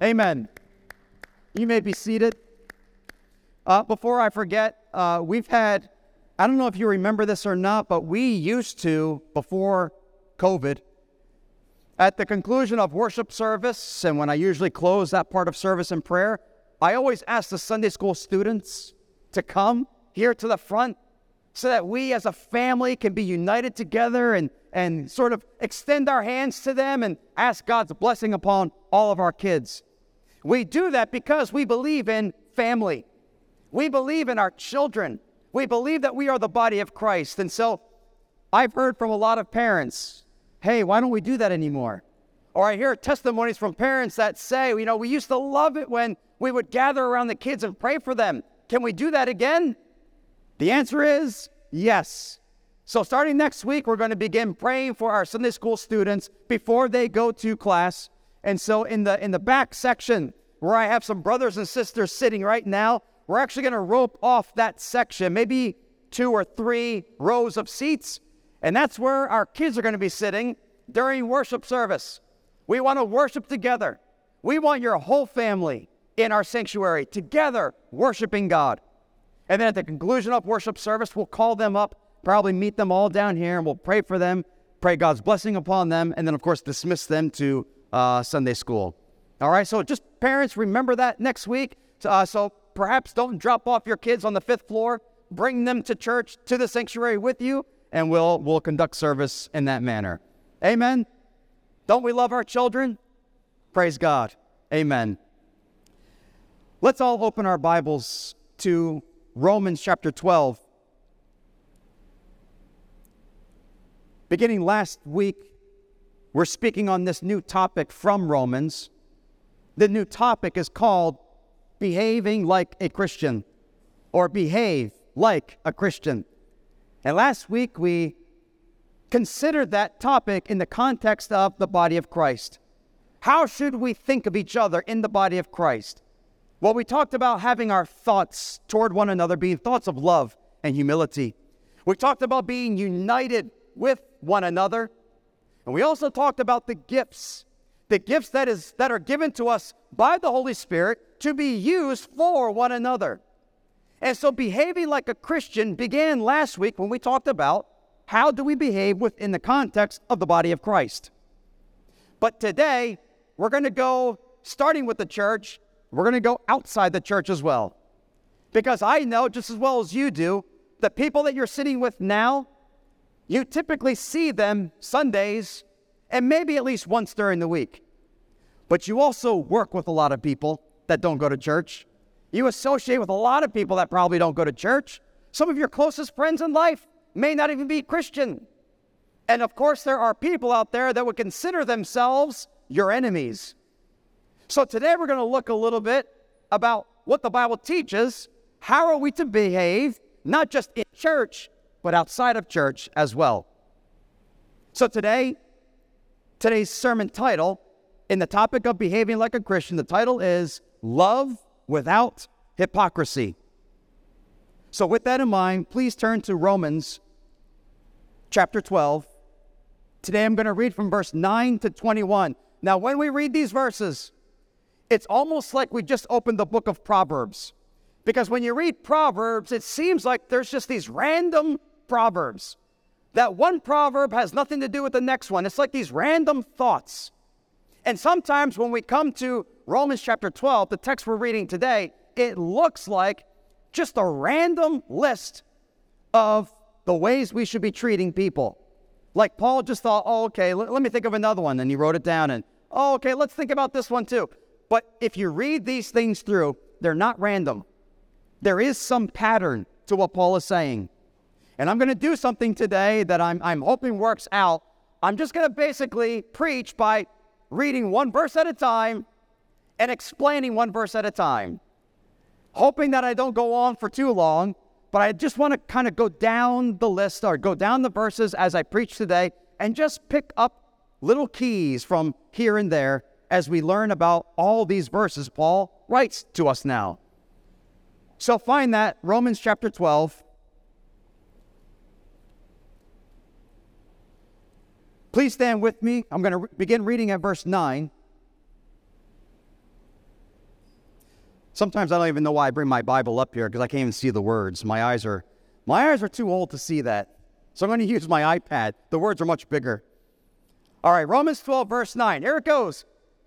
Amen. You may be seated. Uh, before I forget, uh, we've had, I don't know if you remember this or not, but we used to, before COVID, at the conclusion of worship service, and when I usually close that part of service in prayer, I always ask the Sunday school students to come here to the front so that we as a family can be united together and, and sort of extend our hands to them and ask God's blessing upon all of our kids. We do that because we believe in family. We believe in our children. We believe that we are the body of Christ. And so I've heard from a lot of parents, hey, why don't we do that anymore? Or I hear testimonies from parents that say, you know, we used to love it when we would gather around the kids and pray for them. Can we do that again? The answer is yes. So, starting next week, we're going to begin praying for our Sunday school students before they go to class. And so, in the, in the back section, where I have some brothers and sisters sitting right now, we're actually going to rope off that section, maybe two or three rows of seats. And that's where our kids are going to be sitting during worship service. We want to worship together. We want your whole family in our sanctuary together worshiping God. And then at the conclusion of worship service, we'll call them up, probably meet them all down here, and we'll pray for them, pray God's blessing upon them, and then, of course, dismiss them to uh, Sunday school. All right, so just parents, remember that next week. Uh, so perhaps don't drop off your kids on the fifth floor. Bring them to church, to the sanctuary with you, and we'll, we'll conduct service in that manner. Amen. Don't we love our children? Praise God. Amen. Let's all open our Bibles to Romans chapter 12. Beginning last week, we're speaking on this new topic from Romans. The new topic is called Behaving Like a Christian or Behave Like a Christian. And last week we considered that topic in the context of the body of Christ. How should we think of each other in the body of Christ? Well, we talked about having our thoughts toward one another being thoughts of love and humility. We talked about being united with one another. And we also talked about the gifts, the gifts that, is, that are given to us by the Holy Spirit to be used for one another. And so behaving like a Christian began last week when we talked about how do we behave within the context of the body of Christ. But today, we're going to go, starting with the church, we're going to go outside the church as well. Because I know just as well as you do, the people that you're sitting with now, you typically see them Sundays and maybe at least once during the week. But you also work with a lot of people that don't go to church. You associate with a lot of people that probably don't go to church. Some of your closest friends in life may not even be Christian. And of course, there are people out there that would consider themselves your enemies. So today we're going to look a little bit about what the Bible teaches. How are we to behave, not just in church, but outside of church as well? So today, today's sermon title, in the topic of behaving like a Christian, the title is Love Without Hypocrisy. So, with that in mind, please turn to Romans chapter 12. Today I'm going to read from verse 9 to 21. Now, when we read these verses, it's almost like we just opened the book of Proverbs. Because when you read Proverbs, it seems like there's just these random proverbs. That one proverb has nothing to do with the next one. It's like these random thoughts. And sometimes when we come to Romans chapter 12, the text we're reading today, it looks like just a random list of the ways we should be treating people. Like Paul just thought, oh, okay, let, let me think of another one. And he wrote it down. And, oh, okay, let's think about this one too. But if you read these things through, they're not random. There is some pattern to what Paul is saying. And I'm going to do something today that I'm, I'm hoping works out. I'm just going to basically preach by reading one verse at a time and explaining one verse at a time, hoping that I don't go on for too long. But I just want to kind of go down the list or go down the verses as I preach today and just pick up little keys from here and there as we learn about all these verses Paul writes to us now. So find that, Romans chapter 12. Please stand with me. I'm going to re- begin reading at verse 9. Sometimes I don't even know why I bring my Bible up here because I can't even see the words. My eyes are my eyes are too old to see that. So I'm going to use my iPad. The words are much bigger. All right, Romans 12, verse 9. Here it goes.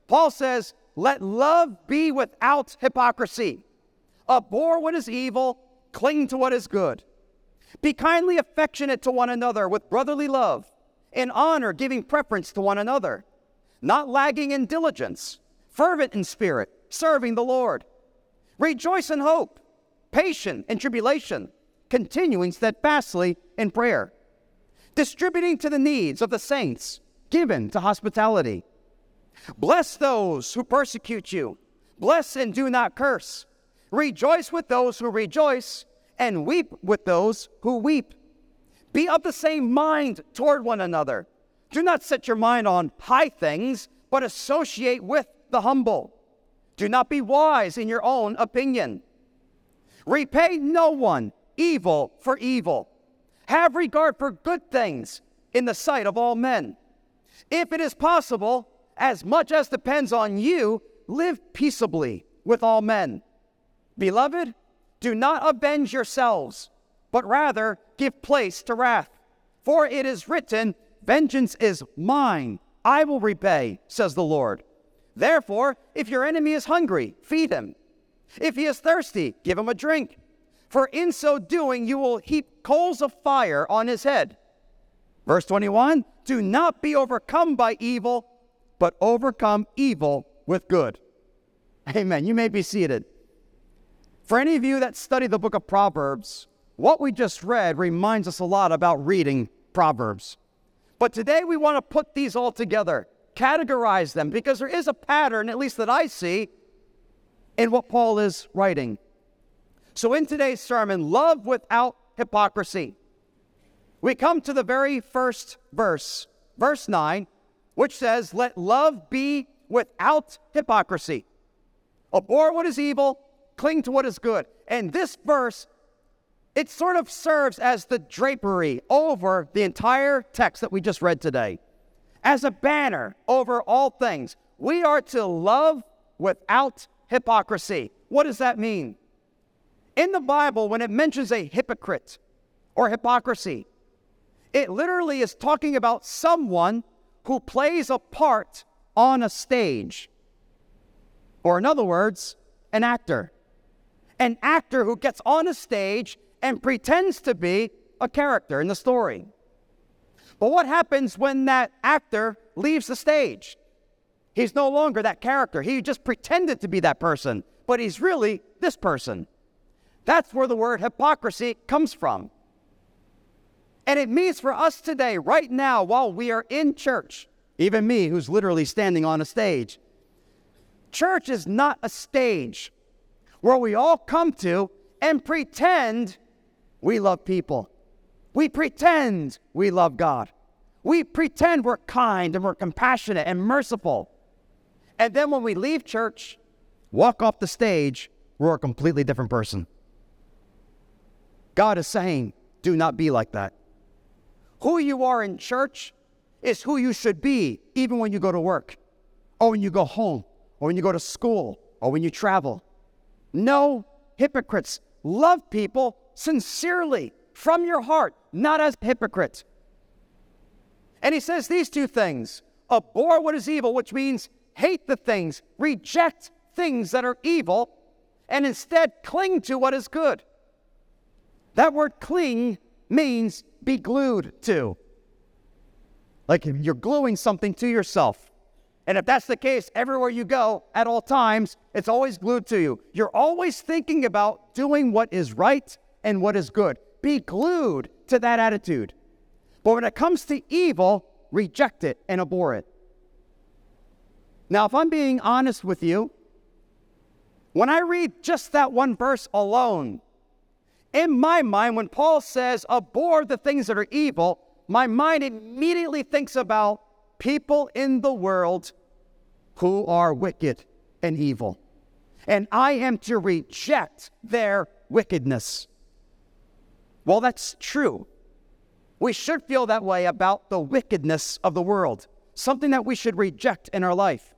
Paul says, Let love be without hypocrisy. Abhor what is evil, cling to what is good. Be kindly affectionate to one another with brotherly love, in honor, giving preference to one another, not lagging in diligence, fervent in spirit, serving the Lord. Rejoice in hope, patient in tribulation, continuing steadfastly in prayer, distributing to the needs of the saints, given to hospitality. Bless those who persecute you, bless and do not curse. Rejoice with those who rejoice and weep with those who weep. Be of the same mind toward one another. Do not set your mind on high things, but associate with the humble. Do not be wise in your own opinion. Repay no one evil for evil. Have regard for good things in the sight of all men. If it is possible, as much as depends on you, live peaceably with all men. Beloved, do not avenge yourselves, but rather give place to wrath. For it is written, Vengeance is mine, I will repay, says the Lord. Therefore, if your enemy is hungry, feed him. If he is thirsty, give him a drink. For in so doing, you will heap coals of fire on his head. Verse 21 Do not be overcome by evil, but overcome evil with good. Amen. You may be seated. For any of you that study the book of Proverbs, what we just read reminds us a lot about reading Proverbs. But today we want to put these all together, categorize them, because there is a pattern, at least that I see, in what Paul is writing. So in today's sermon, love without hypocrisy. We come to the very first verse, verse 9, which says, Let love be without hypocrisy. Abhor what is evil, cling to what is good. And this verse, it sort of serves as the drapery over the entire text that we just read today, as a banner over all things. We are to love without hypocrisy. What does that mean? In the Bible, when it mentions a hypocrite or hypocrisy, it literally is talking about someone who plays a part on a stage. Or, in other words, an actor an actor who gets on a stage and pretends to be a character in the story. But what happens when that actor leaves the stage? He's no longer that character. He just pretended to be that person, but he's really this person. That's where the word hypocrisy comes from. And it means for us today, right now, while we are in church, even me who's literally standing on a stage, church is not a stage where we all come to and pretend we love people. We pretend we love God. We pretend we're kind and we're compassionate and merciful. And then when we leave church, walk off the stage, we're a completely different person. God is saying, do not be like that. Who you are in church is who you should be, even when you go to work, or when you go home, or when you go to school, or when you travel. No hypocrites. Love people sincerely from your heart, not as hypocrites. And he says these two things abhor what is evil, which means hate the things, reject things that are evil, and instead cling to what is good. That word cling means be glued to. Like you're gluing something to yourself. And if that's the case, everywhere you go at all times, it's always glued to you. You're always thinking about doing what is right and what is good. Be glued to that attitude. But when it comes to evil, reject it and abhor it. Now, if I'm being honest with you, when I read just that one verse alone, in my mind, when Paul says, abhor the things that are evil, my mind immediately thinks about people in the world who are wicked and evil. And I am to reject their wickedness. Well, that's true. We should feel that way about the wickedness of the world, something that we should reject in our life.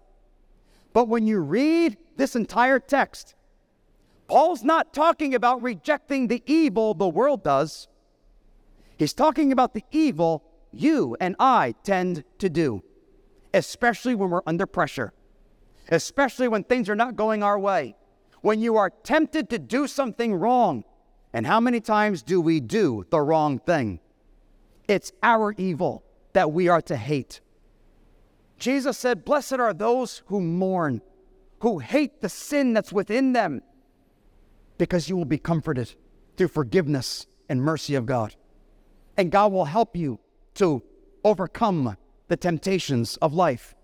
But when you read this entire text, Paul's not talking about rejecting the evil the world does. He's talking about the evil you and I tend to do, especially when we're under pressure, especially when things are not going our way, when you are tempted to do something wrong. And how many times do we do the wrong thing? It's our evil that we are to hate. Jesus said, Blessed are those who mourn, who hate the sin that's within them, because you will be comforted through forgiveness and mercy of God. And God will help you to overcome the temptations of life.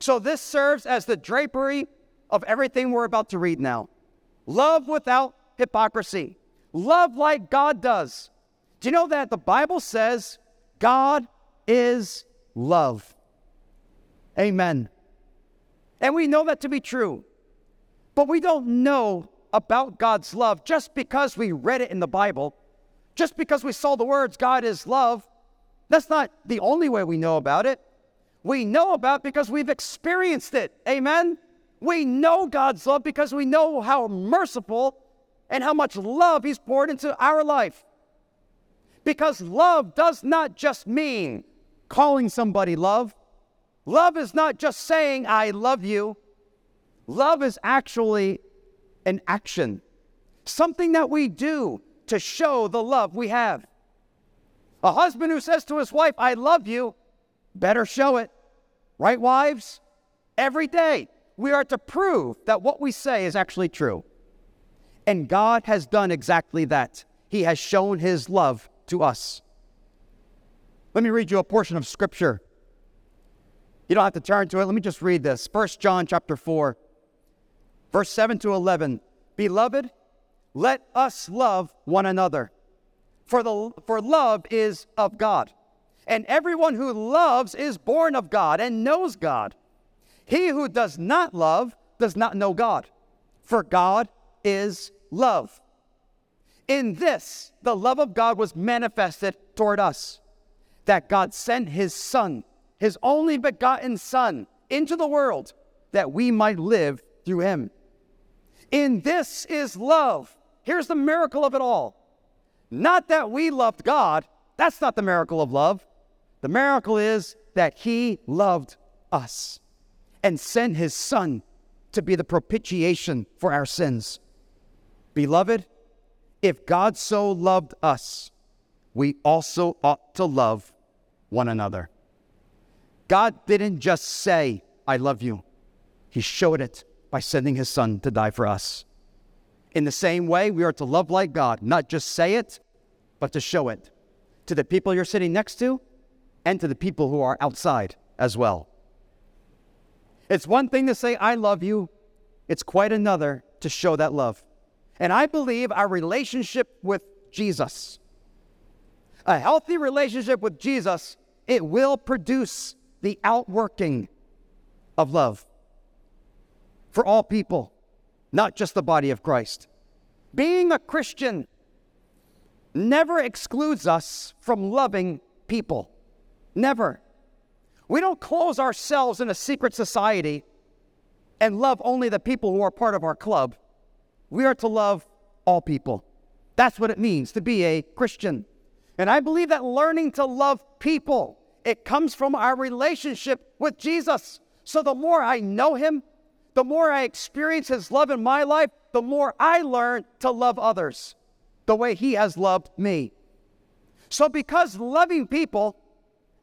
So, this serves as the drapery of everything we're about to read now. Love without hypocrisy. Love like God does. Do you know that the Bible says God is love? Amen. And we know that to be true. But we don't know about God's love just because we read it in the Bible, just because we saw the words, God is love. That's not the only way we know about it. We know about because we've experienced it. Amen? We know God's love because we know how merciful and how much love He's poured into our life. Because love does not just mean calling somebody love, love is not just saying, I love you. Love is actually an action, something that we do to show the love we have. A husband who says to his wife, I love you, better show it. Right, wives? Every day, we are to prove that what we say is actually true. And God has done exactly that. He has shown his love to us. Let me read you a portion of scripture. You don't have to turn to it. Let me just read this. 1 John chapter 4, verse 7 to 11. Beloved, let us love one another for, the, for love is of God. And everyone who loves is born of God and knows God. He who does not love does not know God, for God is love. In this, the love of God was manifested toward us, that God sent his Son, his only begotten Son, into the world that we might live through him. In this is love. Here's the miracle of it all not that we loved God, that's not the miracle of love. The miracle is that He loved us and sent His Son to be the propitiation for our sins. Beloved, if God so loved us, we also ought to love one another. God didn't just say, I love you, He showed it by sending His Son to die for us. In the same way, we are to love like God, not just say it, but to show it to the people you're sitting next to and to the people who are outside as well. It's one thing to say, I love you, it's quite another to show that love. And I believe our relationship with Jesus, a healthy relationship with Jesus, it will produce the outworking of love for all people not just the body of Christ. Being a Christian never excludes us from loving people. Never. We don't close ourselves in a secret society and love only the people who are part of our club. We are to love all people. That's what it means to be a Christian. And I believe that learning to love people, it comes from our relationship with Jesus. So the more I know him, the more I experience His love in my life, the more I learn to love others the way He has loved me. So, because loving people,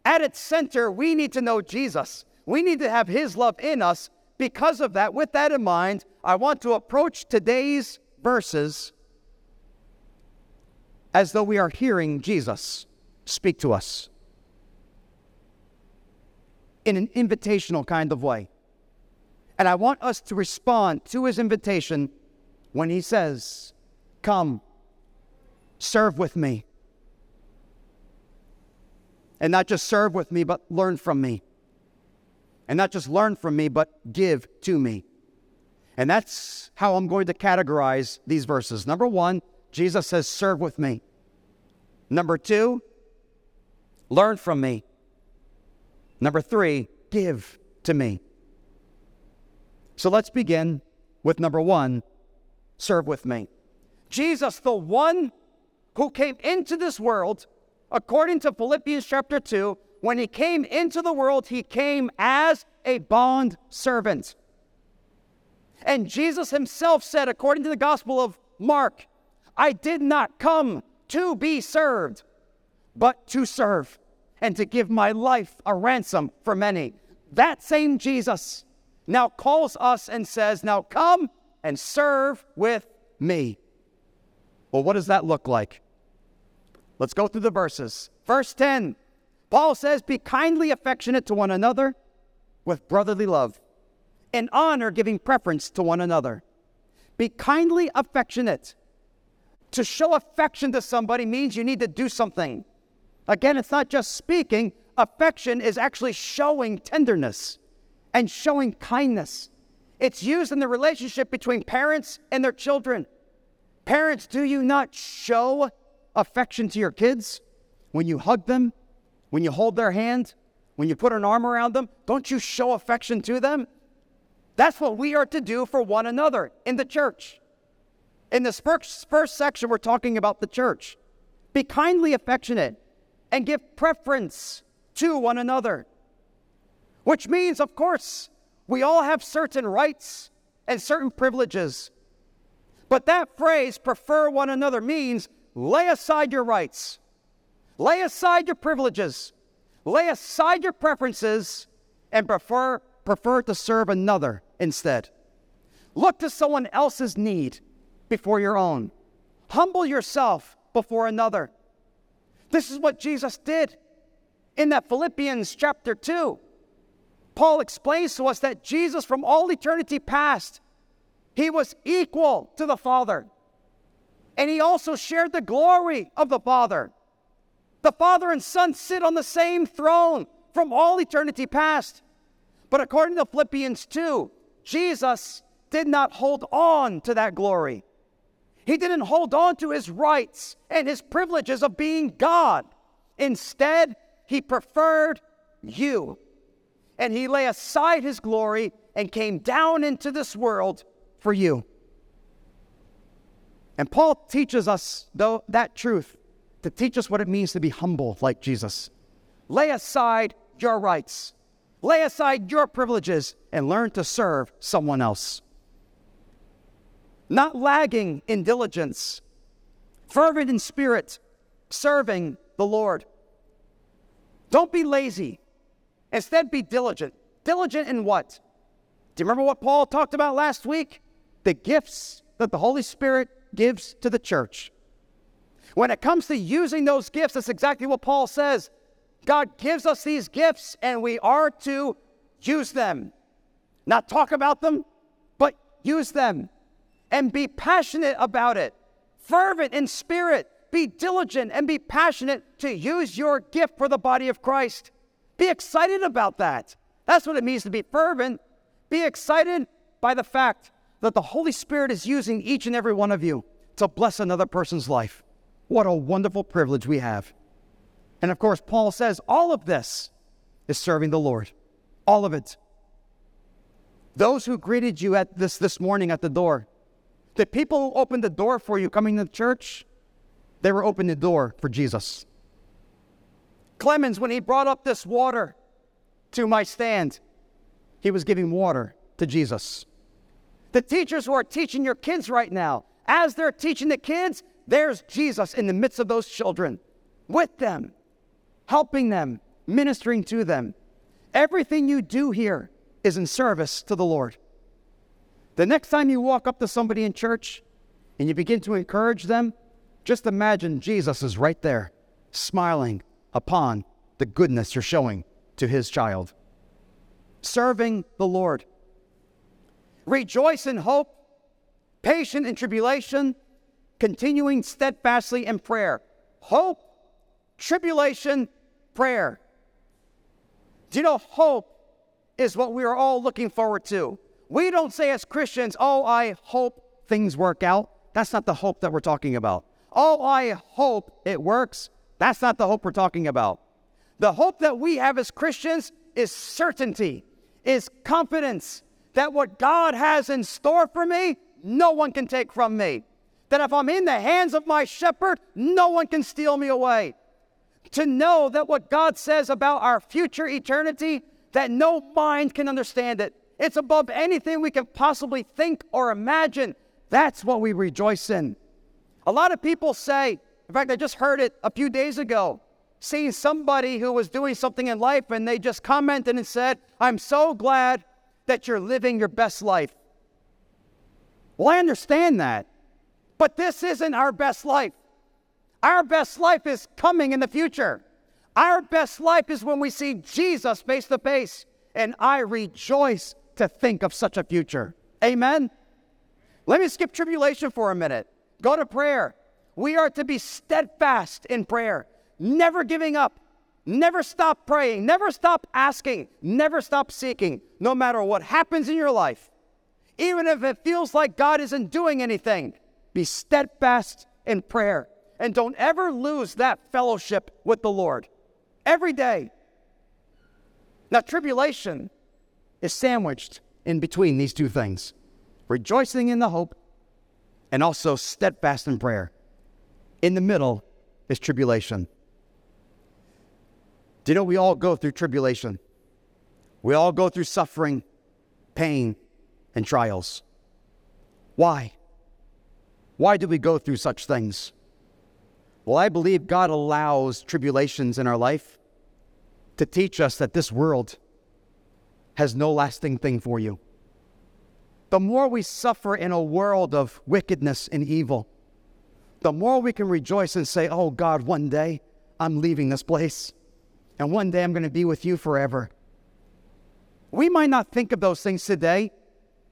at its center, we need to know Jesus. We need to have His love in us. Because of that, with that in mind, I want to approach today's verses as though we are hearing Jesus speak to us in an invitational kind of way. And I want us to respond to his invitation when he says, Come, serve with me. And not just serve with me, but learn from me. And not just learn from me, but give to me. And that's how I'm going to categorize these verses. Number one, Jesus says, Serve with me. Number two, learn from me. Number three, give to me. So let's begin with number one serve with me. Jesus, the one who came into this world, according to Philippians chapter 2, when he came into the world, he came as a bond servant. And Jesus himself said, according to the Gospel of Mark, I did not come to be served, but to serve and to give my life a ransom for many. That same Jesus now calls us and says, Now come and serve with me. Well, what does that look like? Let's go through the verses. Verse 10 Paul says, Be kindly affectionate to one another with brotherly love, in honor giving preference to one another. Be kindly affectionate. To show affection to somebody means you need to do something. Again, it's not just speaking, affection is actually showing tenderness and showing kindness. It's used in the relationship between parents and their children. Parents, do you not show affection to your kids when you hug them, when you hold their hand, when you put an arm around them? Don't you show affection to them? That's what we are to do for one another in the church. In this first, first section, we're talking about the church. Be kindly affectionate and give preference to one another. Which means, of course, we all have certain rights and certain privileges. But that phrase, prefer one another, means lay aside your rights, lay aside your privileges, lay aside your preferences, and prefer, prefer to serve another instead. Look to someone else's need before your own. Humble yourself before another. This is what Jesus did in that Philippians chapter 2. Paul explains to us that Jesus, from all eternity past, he was equal to the Father. And he also shared the glory of the Father. The Father and Son sit on the same throne from all eternity past. But according to Philippians 2, Jesus did not hold on to that glory. He didn't hold on to his rights and his privileges of being God. Instead, he preferred you. And he lay aside his glory and came down into this world for you. And Paul teaches us, though, that truth to teach us what it means to be humble like Jesus. Lay aside your rights, lay aside your privileges, and learn to serve someone else not lagging in diligence, fervent in spirit, serving the Lord. Don't be lazy. Instead, be diligent. Diligent in what? Do you remember what Paul talked about last week? The gifts that the Holy Spirit gives to the church. When it comes to using those gifts, that's exactly what Paul says. God gives us these gifts and we are to use them. Not talk about them, but use them and be passionate about it. Fervent in spirit, be diligent and be passionate to use your gift for the body of Christ. Be excited about that. That's what it means to be fervent. Be excited by the fact that the Holy Spirit is using each and every one of you to bless another person's life. What a wonderful privilege we have. And of course, Paul says all of this is serving the Lord. All of it. Those who greeted you at this this morning at the door, the people who opened the door for you coming to church, they were opening the door for Jesus. Clemens, when he brought up this water to my stand, he was giving water to Jesus. The teachers who are teaching your kids right now, as they're teaching the kids, there's Jesus in the midst of those children, with them, helping them, ministering to them. Everything you do here is in service to the Lord. The next time you walk up to somebody in church and you begin to encourage them, just imagine Jesus is right there, smiling upon the goodness you're showing to his child. Serving the Lord. Rejoice in hope, patient in tribulation, continuing steadfastly in prayer. Hope, tribulation, prayer. Do you know hope is what we are all looking forward to? We don't say as Christians, oh, I hope things work out. That's not the hope that we're talking about. Oh, I hope it works. That's not the hope we're talking about. The hope that we have as Christians is certainty, is confidence that what God has in store for me no one can take from me. That if I'm in the hands of my shepherd, no one can steal me away. To know that what God says about our future eternity, that no mind can understand it. It's above anything we can possibly think or imagine. That's what we rejoice in. A lot of people say, in fact, I just heard it a few days ago, seeing somebody who was doing something in life and they just commented and said, I'm so glad that you're living your best life. Well, I understand that, but this isn't our best life. Our best life is coming in the future. Our best life is when we see Jesus face to face, and I rejoice to think of such a future. Amen. Let me skip tribulation for a minute. Go to prayer. We are to be steadfast in prayer, never giving up, never stop praying, never stop asking, never stop seeking, no matter what happens in your life. Even if it feels like God isn't doing anything, be steadfast in prayer and don't ever lose that fellowship with the Lord every day. Now, tribulation is sandwiched in between these two things rejoicing in the hope and also steadfast in prayer. In the middle is tribulation. Do you know we all go through tribulation? We all go through suffering, pain, and trials. Why? Why do we go through such things? Well, I believe God allows tribulations in our life to teach us that this world has no lasting thing for you. The more we suffer in a world of wickedness and evil, the more we can rejoice and say, Oh God, one day I'm leaving this place, and one day I'm going to be with you forever. We might not think of those things today,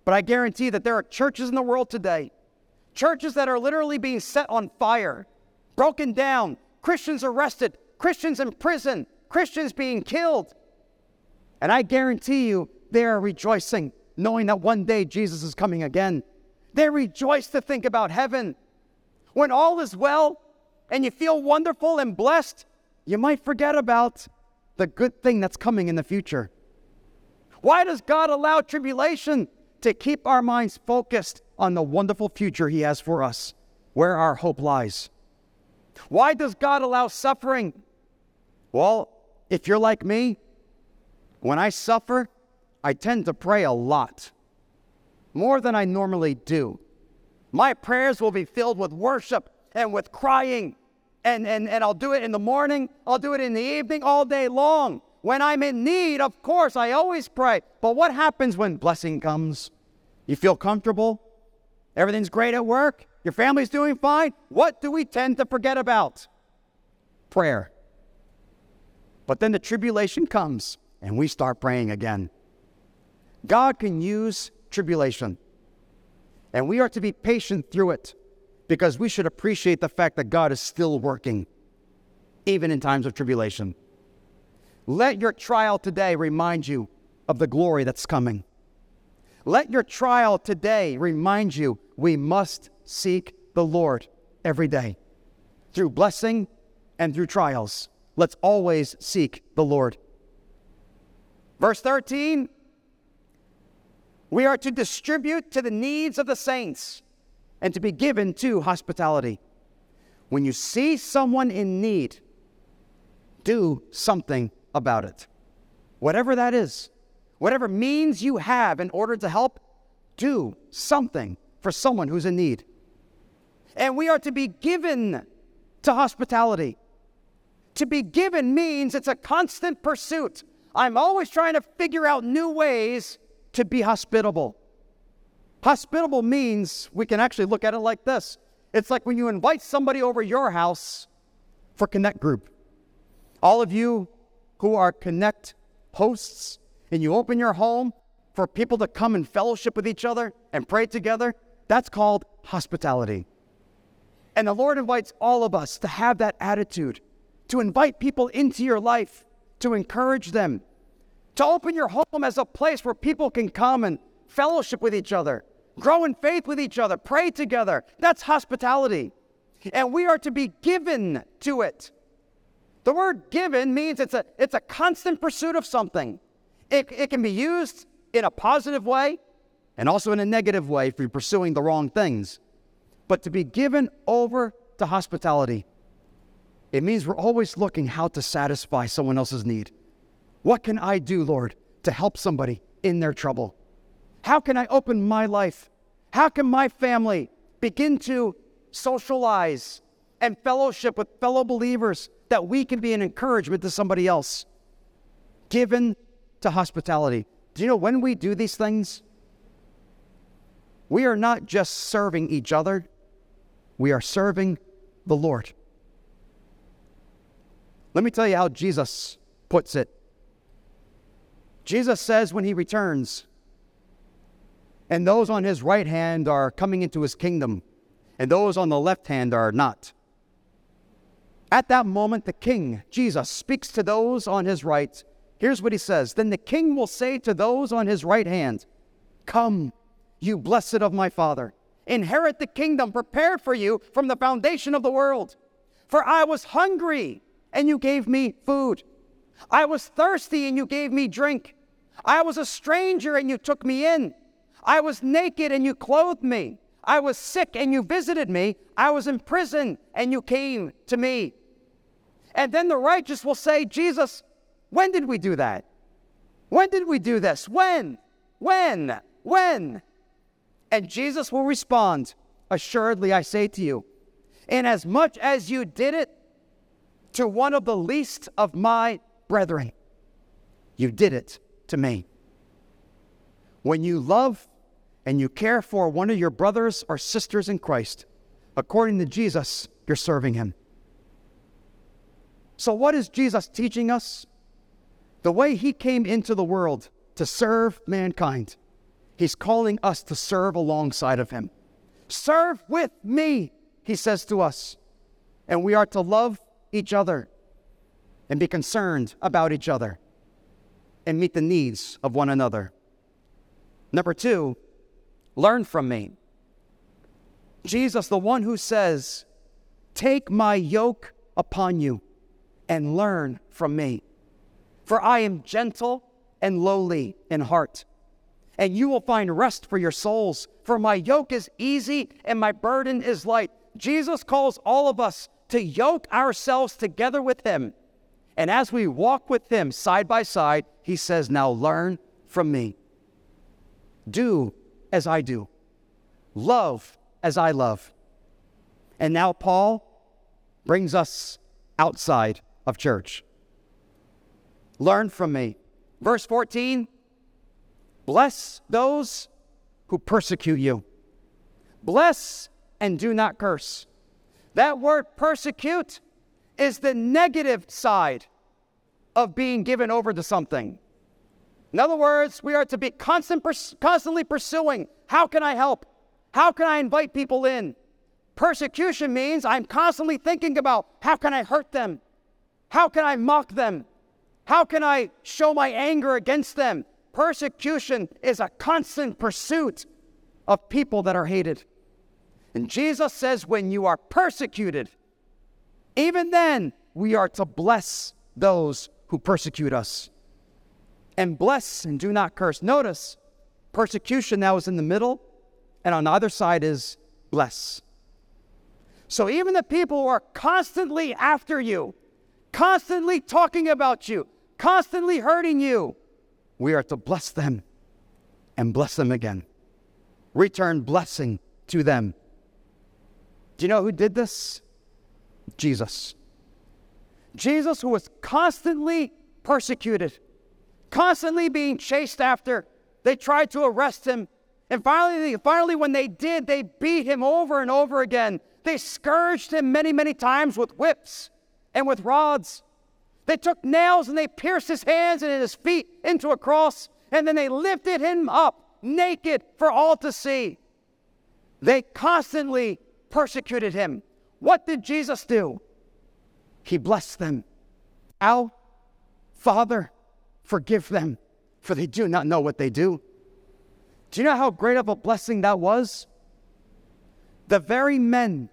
but I guarantee that there are churches in the world today, churches that are literally being set on fire, broken down, Christians arrested, Christians in prison, Christians being killed. And I guarantee you, they are rejoicing, knowing that one day Jesus is coming again. They rejoice to think about heaven. When all is well and you feel wonderful and blessed, you might forget about the good thing that's coming in the future. Why does God allow tribulation? To keep our minds focused on the wonderful future He has for us, where our hope lies. Why does God allow suffering? Well, if you're like me, when I suffer, I tend to pray a lot, more than I normally do. My prayers will be filled with worship and with crying, and, and, and I'll do it in the morning, I'll do it in the evening, all day long. When I'm in need, of course, I always pray. But what happens when blessing comes? You feel comfortable? Everything's great at work? Your family's doing fine? What do we tend to forget about? Prayer. But then the tribulation comes and we start praying again. God can use tribulation, and we are to be patient through it because we should appreciate the fact that God is still working, even in times of tribulation. Let your trial today remind you of the glory that's coming. Let your trial today remind you we must seek the Lord every day through blessing and through trials. Let's always seek the Lord. Verse 13 we are to distribute to the needs of the saints and to be given to hospitality. When you see someone in need, do something about it. Whatever that is, whatever means you have in order to help, do something for someone who's in need. And we are to be given to hospitality. To be given means it's a constant pursuit. I'm always trying to figure out new ways to be hospitable. Hospitable means we can actually look at it like this it's like when you invite somebody over your house for Connect Group. All of you who are Connect hosts, and you open your home for people to come and fellowship with each other and pray together, that's called hospitality. And the Lord invites all of us to have that attitude, to invite people into your life, to encourage them, to open your home as a place where people can come and fellowship with each other, grow in faith with each other, pray together. That's hospitality. And we are to be given to it. The word given means it's a, it's a constant pursuit of something. It, it can be used in a positive way, and also in a negative way if you're pursuing the wrong things. But to be given over to hospitality, it means we're always looking how to satisfy someone else's need. What can I do, Lord, to help somebody in their trouble? How can I open my life? How can my family begin to socialize and fellowship with fellow believers that we can be an encouragement to somebody else? Given to hospitality. Do you know when we do these things? We are not just serving each other, we are serving the Lord. Let me tell you how Jesus puts it. Jesus says when he returns, and those on his right hand are coming into his kingdom, and those on the left hand are not. At that moment, the king, Jesus, speaks to those on his right. Here's what he says Then the king will say to those on his right hand, Come, you blessed of my Father, inherit the kingdom prepared for you from the foundation of the world. For I was hungry, and you gave me food. I was thirsty, and you gave me drink. I was a stranger, and you took me in. I was naked, and you clothed me. I was sick, and you visited me. I was in prison, and you came to me. And then the righteous will say, Jesus, when did we do that? When did we do this? When? When? When? And Jesus will respond, Assuredly, I say to you, inasmuch as you did it to one of the least of my brethren, you did it to me. When you love and you care for one of your brothers or sisters in Christ, according to Jesus, you're serving him. So, what is Jesus teaching us? The way he came into the world to serve mankind, he's calling us to serve alongside of him. Serve with me, he says to us. And we are to love each other and be concerned about each other and meet the needs of one another. Number two, learn from me. Jesus, the one who says, Take my yoke upon you and learn from me. For I am gentle and lowly in heart, and you will find rest for your souls. For my yoke is easy and my burden is light. Jesus calls all of us to yoke ourselves together with him. And as we walk with him side by side, he says, Now learn from me. Do as I do, love as I love. And now Paul brings us outside of church. Learn from me. Verse 14 Bless those who persecute you. Bless and do not curse. That word persecute is the negative side of being given over to something. In other words, we are to be constant, constantly pursuing how can I help? How can I invite people in? Persecution means I'm constantly thinking about how can I hurt them? How can I mock them? How can I show my anger against them? Persecution is a constant pursuit of people that are hated. And Jesus says, when you are persecuted, even then we are to bless those who persecute us. And bless and do not curse. Notice, persecution now is in the middle, and on either side is bless. So even the people who are constantly after you, constantly talking about you, constantly hurting you, we are to bless them and bless them again. Return blessing to them. Do you know who did this? Jesus. Jesus, who was constantly persecuted, constantly being chased after. They tried to arrest him. And finally, finally, when they did, they beat him over and over again. They scourged him many, many times with whips and with rods. They took nails and they pierced his hands and his feet into a cross, and then they lifted him up naked for all to see. They constantly persecuted him. What did Jesus do? He blessed them. Our Father, forgive them, for they do not know what they do. Do you know how great of a blessing that was? The very men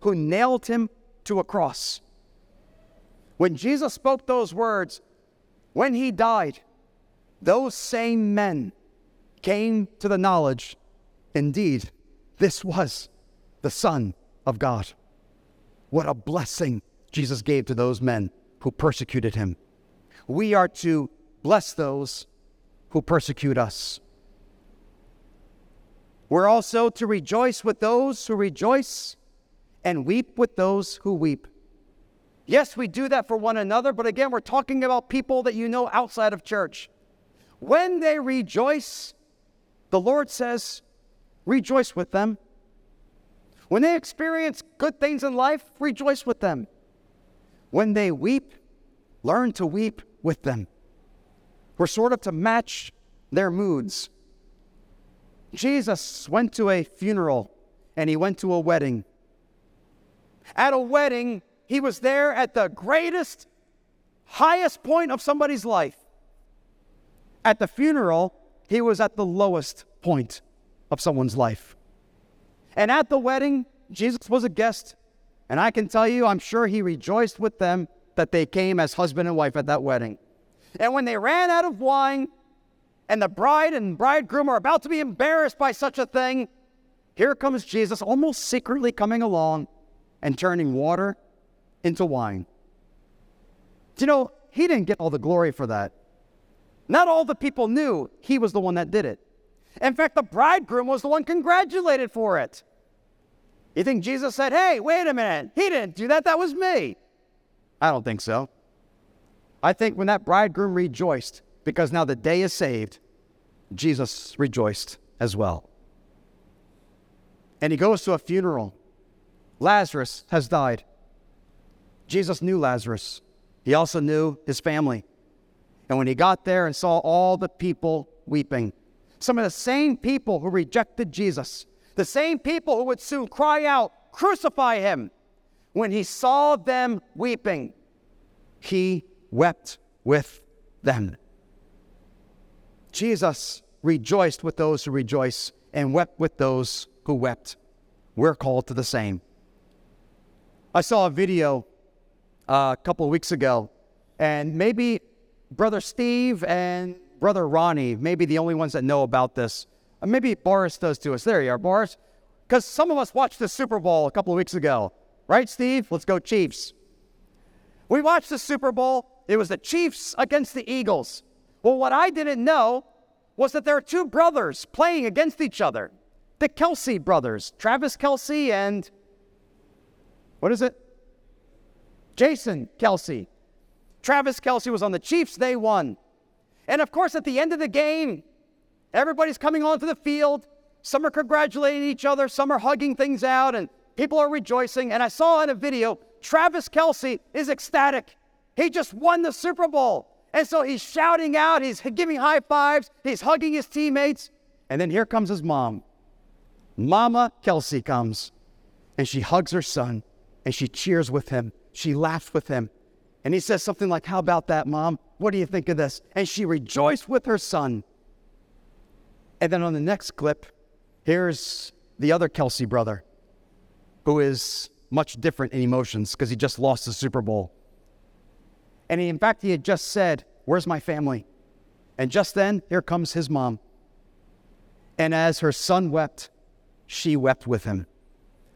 who nailed him to a cross when Jesus spoke those words, when he died, those same men came to the knowledge indeed, this was the Son of God. What a blessing Jesus gave to those men who persecuted him. We are to bless those who persecute us. We're also to rejoice with those who rejoice and weep with those who weep. Yes, we do that for one another, but again, we're talking about people that you know outside of church. When they rejoice, the Lord says, rejoice with them. When they experience good things in life, rejoice with them. When they weep, learn to weep with them. We're sort of to match their moods. Jesus went to a funeral and he went to a wedding. At a wedding, he was there at the greatest, highest point of somebody's life. At the funeral, he was at the lowest point of someone's life. And at the wedding, Jesus was a guest. And I can tell you, I'm sure he rejoiced with them that they came as husband and wife at that wedding. And when they ran out of wine, and the bride and bridegroom are about to be embarrassed by such a thing, here comes Jesus, almost secretly coming along and turning water into wine. You know, he didn't get all the glory for that. Not all the people knew he was the one that did it. In fact, the bridegroom was the one congratulated for it. You think Jesus said, Hey, wait a minute, he didn't do that, that was me? I don't think so. I think when that bridegroom rejoiced, because now the day is saved, Jesus rejoiced as well. And he goes to a funeral. Lazarus has died. Jesus knew Lazarus. He also knew his family. And when he got there and saw all the people weeping, some of the same people who rejected Jesus, the same people who would soon cry out, Crucify him, when he saw them weeping, he wept with them. Jesus rejoiced with those who rejoice and wept with those who wept. We're called to the same. I saw a video a couple weeks ago, and maybe Brother Steve and Brother Ronnie may be the only ones that know about this. Uh, maybe Boris does to us. There you are, Boris. Because some of us watched the Super Bowl a couple of weeks ago. Right, Steve? Let's go, Chiefs. We watched the Super Bowl. It was the Chiefs against the Eagles. Well, what I didn't know was that there are two brothers playing against each other the Kelce brothers, Travis Kelce and what is it? Jason Kelce. Travis Kelce was on the Chiefs, they won. And of course, at the end of the game, everybody's coming onto the field. Some are congratulating each other, some are hugging things out, and people are rejoicing. And I saw in a video, Travis Kelce is ecstatic. He just won the Super Bowl. And so he's shouting out, he's giving high fives, he's hugging his teammates. And then here comes his mom. Mama Kelce comes and she hugs her son and she cheers with him. She laughed with him. And he says something like, How about that, mom? What do you think of this? And she rejoiced with her son. And then on the next clip, here's the other Kelce brother, who is much different in emotions because he just lost the Super Bowl. And he, in fact, he had just said, Where's my family? And just then, here comes his mom. And as her son wept, she wept with him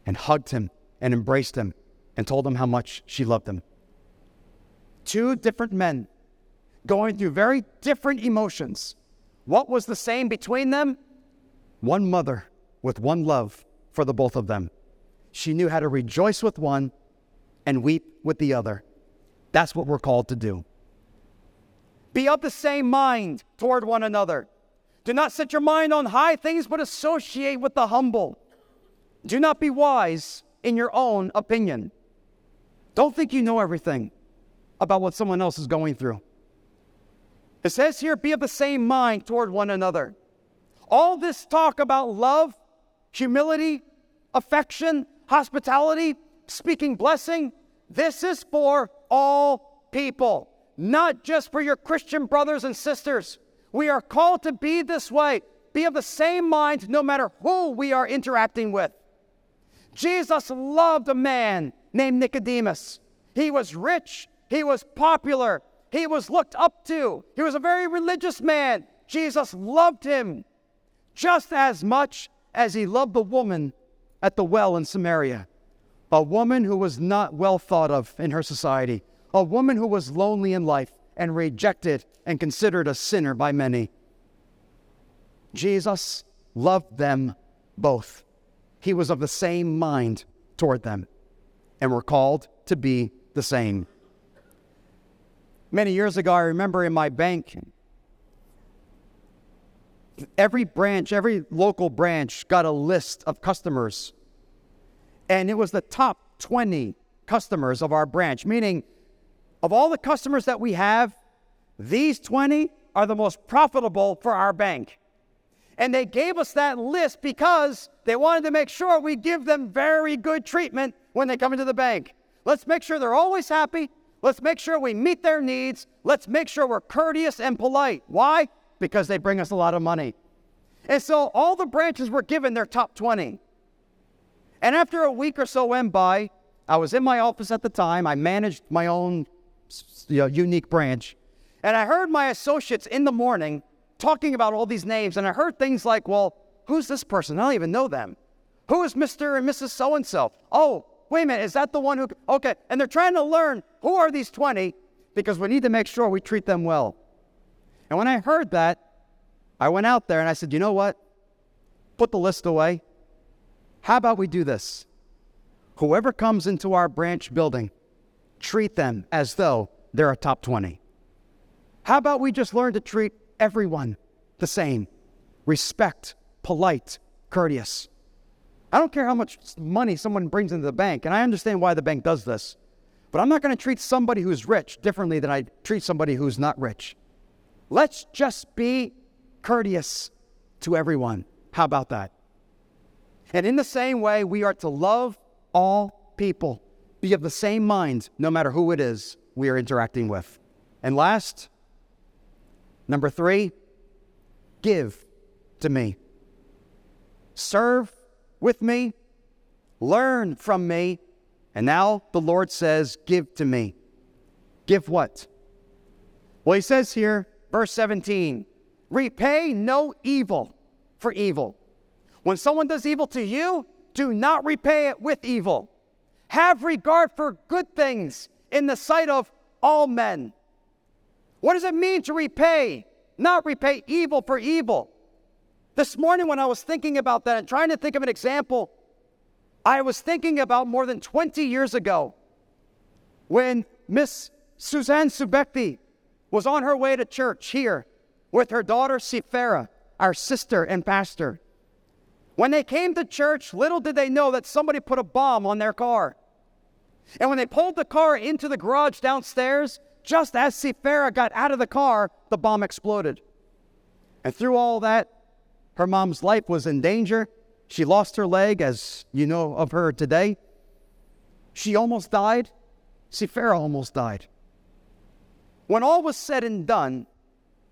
and hugged him and embraced him and told him how much she loved him. Two different men going through very different emotions. What was the same between them? One mother with one love for the both of them. She knew how to rejoice with one and weep with the other. That's what we're called to do. Be of the same mind toward one another. Do not set your mind on high things, but associate with the humble. Do not be wise in your own opinion. Don't think you know everything about what someone else is going through. It says here, be of the same mind toward one another. All this talk about love, humility, affection, hospitality, speaking blessing, this is for all people, not just for your Christian brothers and sisters. We are called to be this way, be of the same mind no matter who we are interacting with. Jesus loved a man named Nicodemus. He was rich, he was popular, he was looked up to, he was a very religious man. Jesus loved him. just as much as he loved the woman at the well in Samaria, a woman who was not well thought of in her society, a woman who was lonely in life and rejected and considered a sinner by many. Jesus loved them both. He was of the same mind toward them, and we're called to be the same. Many years ago, I remember in my bank, every branch, every local branch got a list of customers. And it was the top 20 customers of our branch, meaning of all the customers that we have, these 20 are the most profitable for our bank. And they gave us that list because they wanted to make sure we give them very good treatment when they come into the bank. Let's make sure they're always happy. Let's make sure we meet their needs. Let's make sure we're courteous and polite. Why? Because they bring us a lot of money. And so all the branches were given their top 20. And after a week or so went by, I was in my office at the time. I managed my own you know, unique branch. And I heard my associates in the morning talking about all these names. And I heard things like, well, who's this person? I don't even know them. Who is Mr. and Mrs. So and so? Oh, wait a minute, is that the one who? Okay. And they're trying to learn who are these 20 because we need to make sure we treat them well. And when I heard that, I went out there and I said, you know what? Put the list away. How about we do this? Whoever comes into our branch building, treat them as though they're a top 20. How about we just learn to treat everyone the same? Respect, polite, courteous. I don't care how much money someone brings into the bank, and I understand why the bank does this, but I'm not going to treat somebody who's rich differently than I treat somebody who's not rich. Let's just be courteous to everyone. How about that? And in the same way, we are to love all people, be of the same mind, no matter who it is we are interacting with. And last, number three, give to me. Serve with me, learn from me, and now the Lord says, Give to me. Give what? Well, he says here, verse 17, repay no evil for evil. When someone does evil to you, do not repay it with evil. Have regard for good things in the sight of all men. What does it mean to repay? Not repay evil for evil. This morning, when I was thinking about that and trying to think of an example, I was thinking about more than 20 years ago when Miss Suzanne Subekti was on her way to church here with her daughter Sifera, our sister and pastor. When they came to church, little did they know that somebody put a bomb on their car. And when they pulled the car into the garage downstairs, just as Sifera got out of the car, the bomb exploded. And through all that, her mom's life was in danger. She lost her leg, as you know of her today. She almost died. Sifera almost died. When all was said and done,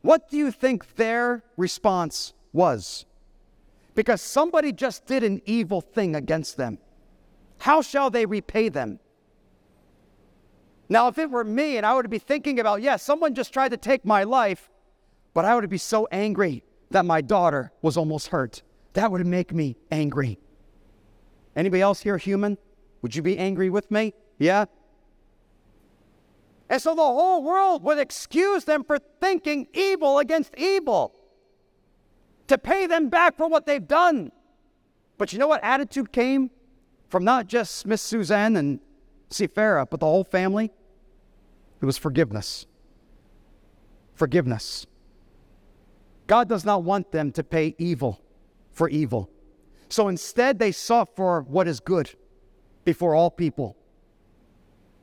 what do you think their response was? Because somebody just did an evil thing against them. How shall they repay them? Now, if it were me and I would be thinking about, yes, yeah, someone just tried to take my life, but I would be so angry that my daughter was almost hurt. That would make me angry. Anybody else here human? Would you be angry with me? Yeah? And so the whole world would excuse them for thinking evil against evil, to pay them back for what they've done. But you know what attitude came from not just Miss Suzanne and Sifera, but the whole family? It was forgiveness. Forgiveness. God does not want them to pay evil for evil. So instead, they sought for what is good before all people.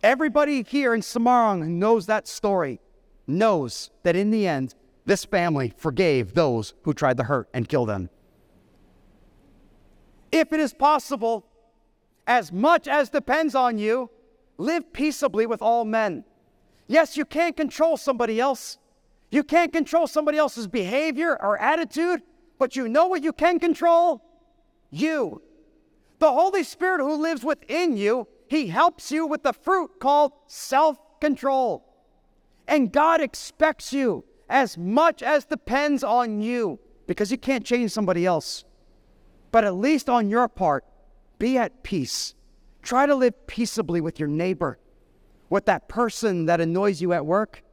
Everybody here in Semarang knows that story knows that in the end, this family forgave those who tried to hurt and kill them. If it is possible, as much as depends on you, live peaceably with all men. Yes, you can't control somebody else, you can't control somebody else's behavior or attitude, but you know what you can control? You. The Holy Spirit who lives within you, He helps you with the fruit called self control. And God expects you, as much as depends on you, because you can't change somebody else. But at least on your part, be at peace. Try to live peaceably with your neighbor, with that person that annoys you at work.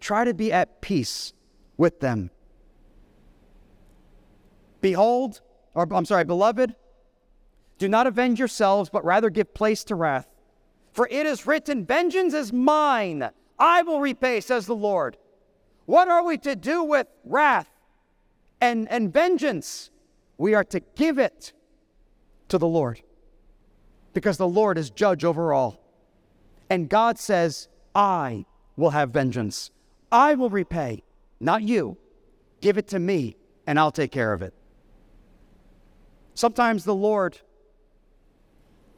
Try to be at peace with them. Behold, or I'm sorry, beloved, do not avenge yourselves, but rather give place to wrath. For it is written, Vengeance is mine, I will repay, says the Lord. What are we to do with wrath and, and vengeance? We are to give it to the Lord because the Lord is judge over all. And God says, I will have vengeance. I will repay, not you. Give it to me, and I'll take care of it. Sometimes the Lord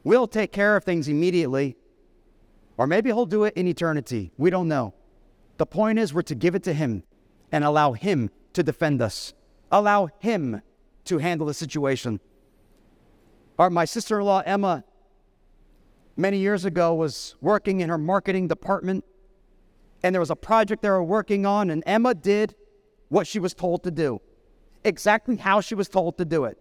will take care of things immediately, or maybe He'll do it in eternity. We don't know. The point is, we're to give it to Him and allow Him to defend us, allow Him to handle the situation. Our, my sister in law, Emma, many years ago was working in her marketing department, and there was a project they were working on, and Emma did what she was told to do, exactly how she was told to do it.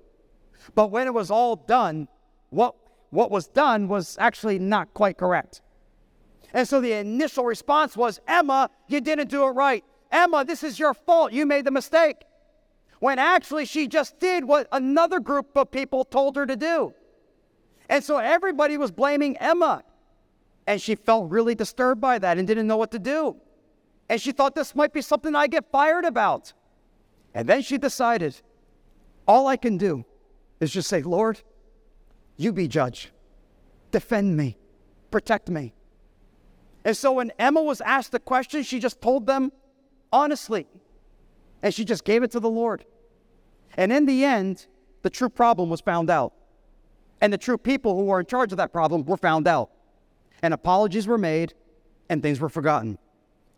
But when it was all done, what, what was done was actually not quite correct. And so the initial response was, Emma, you didn't do it right. Emma, this is your fault. You made the mistake. When actually she just did what another group of people told her to do. And so everybody was blaming Emma. And she felt really disturbed by that and didn't know what to do. And she thought this might be something I get fired about. And then she decided, all I can do is just say, Lord, you be judge. Defend me. Protect me. And so when Emma was asked the question, she just told them honestly. And she just gave it to the Lord. And in the end, the true problem was found out. And the true people who were in charge of that problem were found out. And apologies were made, and things were forgotten.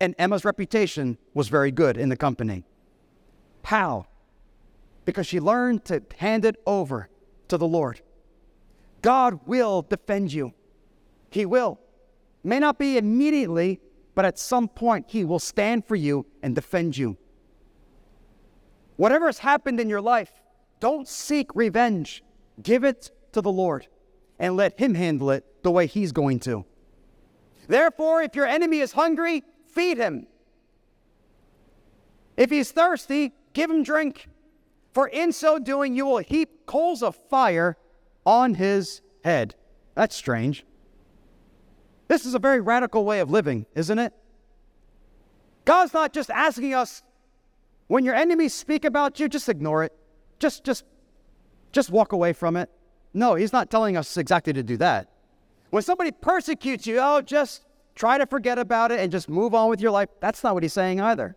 And Emma's reputation was very good in the company. How? Because she learned to hand it over to the Lord. God will defend you. He will. May not be immediately, but at some point, He will stand for you and defend you. Whatever has happened in your life, don't seek revenge. Give it to the Lord and let Him handle it the way He's going to. Therefore, if your enemy is hungry, feed him. If he's thirsty, give him drink. For in so doing, you will heap coals of fire on his head. That's strange. This is a very radical way of living, isn't it? God's not just asking us when your enemies speak about you, just ignore it. Just just just walk away from it. No, he's not telling us exactly to do that. When somebody persecutes you, oh, just try to forget about it and just move on with your life. That's not what he's saying either.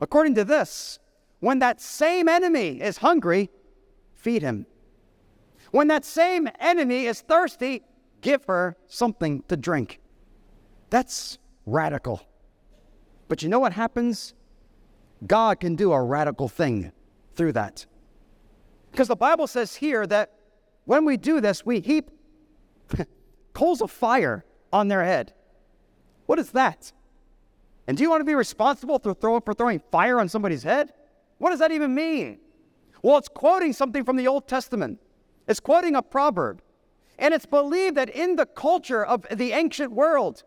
According to this, when that same enemy is hungry, feed him. When that same enemy is thirsty, give her something to drink. That's radical. But you know what happens? God can do a radical thing through that. Because the Bible says here that when we do this, we heap coals of fire on their head. What is that? And do you want to be responsible for, throw, for throwing fire on somebody's head? What does that even mean? Well, it's quoting something from the Old Testament. It's quoting a proverb. And it's believed that in the culture of the ancient world,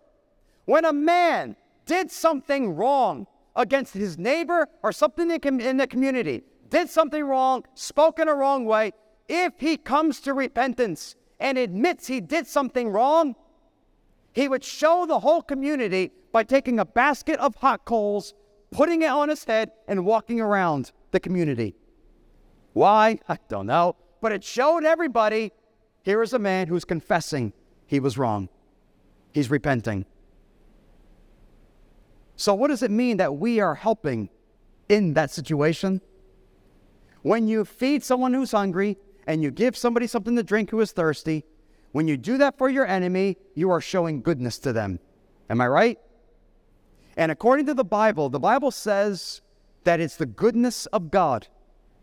when a man did something wrong against his neighbor or something in the community, did something wrong, spoke in a wrong way, if he comes to repentance and admits he did something wrong, he would show the whole community by taking a basket of hot coals, putting it on his head, and walking around the community. Why? I don't know. But it showed everybody here is a man who's confessing he was wrong. He's repenting. So, what does it mean that we are helping in that situation? When you feed someone who's hungry and you give somebody something to drink who is thirsty, when you do that for your enemy, you are showing goodness to them. Am I right? And according to the Bible, the Bible says that it's the goodness of God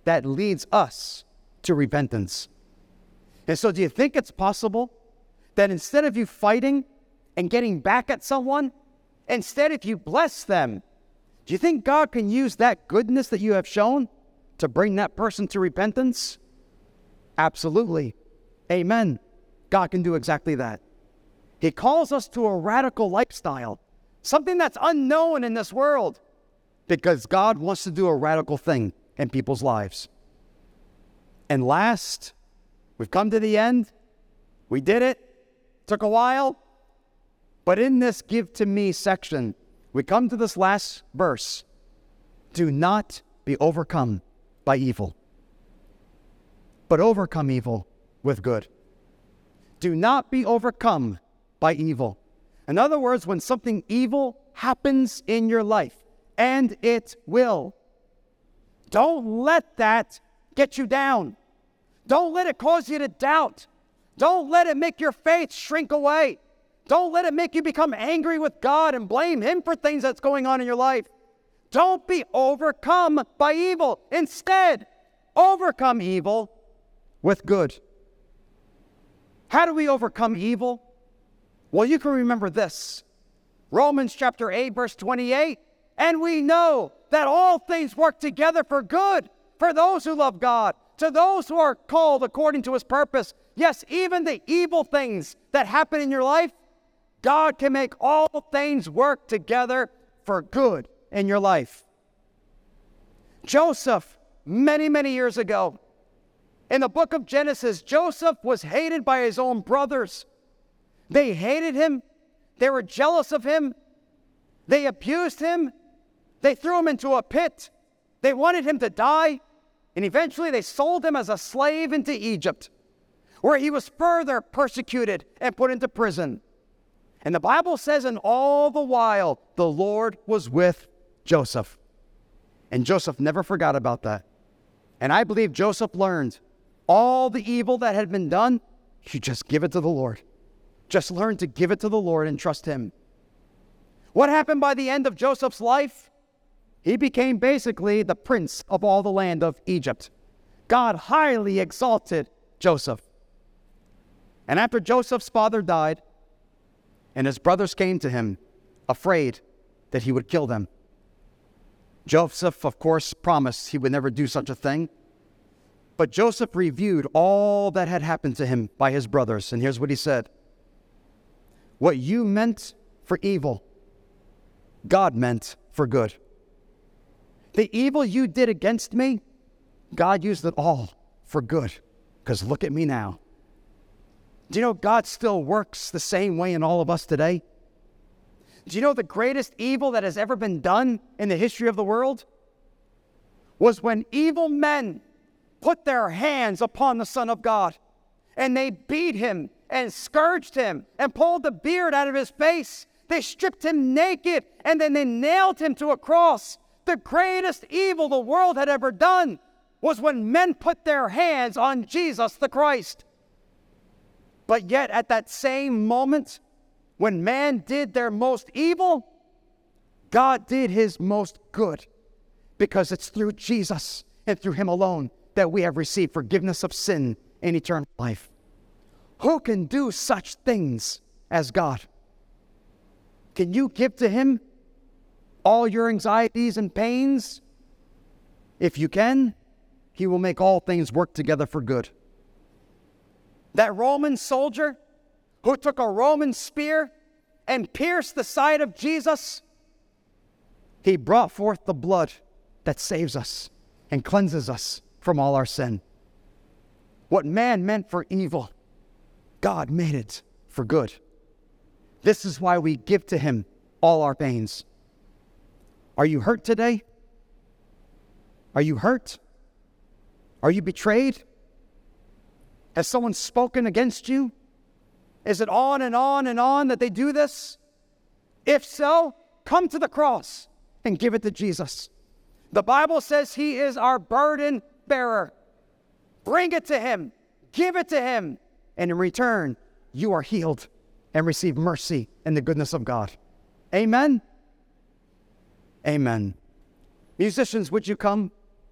that leads us to repentance. And so, do you think it's possible that instead of you fighting and getting back at someone, instead, if you bless them, do you think God can use that goodness that you have shown to bring that person to repentance? Absolutely. Amen. God can do exactly that. He calls us to a radical lifestyle, something that's unknown in this world, because God wants to do a radical thing in people's lives. And last, we've come to the end. We did it. Took a while. But in this give to me section, we come to this last verse. Do not be overcome by evil, but overcome evil with good. Do not be overcome by evil. In other words, when something evil happens in your life, and it will, don't let that get you down. Don't let it cause you to doubt. Don't let it make your faith shrink away. Don't let it make you become angry with God and blame Him for things that's going on in your life. Don't be overcome by evil. Instead, overcome evil with good. How do we overcome evil? Well, you can remember this Romans chapter 8, verse 28. And we know that all things work together for good for those who love God, to those who are called according to his purpose. Yes, even the evil things that happen in your life, God can make all things work together for good in your life. Joseph, many, many years ago, in the book of Genesis, Joseph was hated by his own brothers. They hated him, they were jealous of him, they abused him, they threw him into a pit, they wanted him to die, and eventually they sold him as a slave into Egypt, where he was further persecuted and put into prison. And the Bible says, and all the while, the Lord was with Joseph. And Joseph never forgot about that. And I believe Joseph learned all the evil that had been done, you just give it to the Lord. Just learn to give it to the Lord and trust Him. What happened by the end of Joseph's life? He became basically the prince of all the land of Egypt. God highly exalted Joseph. And after Joseph's father died, and his brothers came to him, afraid that he would kill them. Joseph, of course, promised he would never do such a thing. But Joseph reviewed all that had happened to him by his brothers, and here's what he said What you meant for evil, God meant for good. The evil you did against me, God used it all for good. Because look at me now. Do you know God still works the same way in all of us today? Do you know the greatest evil that has ever been done in the history of the world? Was when evil men put their hands upon the Son of God and they beat him and scourged him and pulled the beard out of his face. They stripped him naked and then they nailed him to a cross. The greatest evil the world had ever done was when men put their hands on Jesus the Christ. But yet, at that same moment, when man did their most evil, God did his most good because it's through Jesus and through him alone that we have received forgiveness of sin and eternal life. Who can do such things as God? Can you give to him all your anxieties and pains? If you can, he will make all things work together for good. That Roman soldier who took a Roman spear and pierced the side of Jesus, he brought forth the blood that saves us and cleanses us from all our sin. What man meant for evil, God made it for good. This is why we give to him all our pains. Are you hurt today? Are you hurt? Are you betrayed? Has someone spoken against you? Is it on and on and on that they do this? If so, come to the cross and give it to Jesus. The Bible says he is our burden bearer. Bring it to him, give it to him, and in return, you are healed and receive mercy and the goodness of God. Amen. Amen. Musicians, would you come?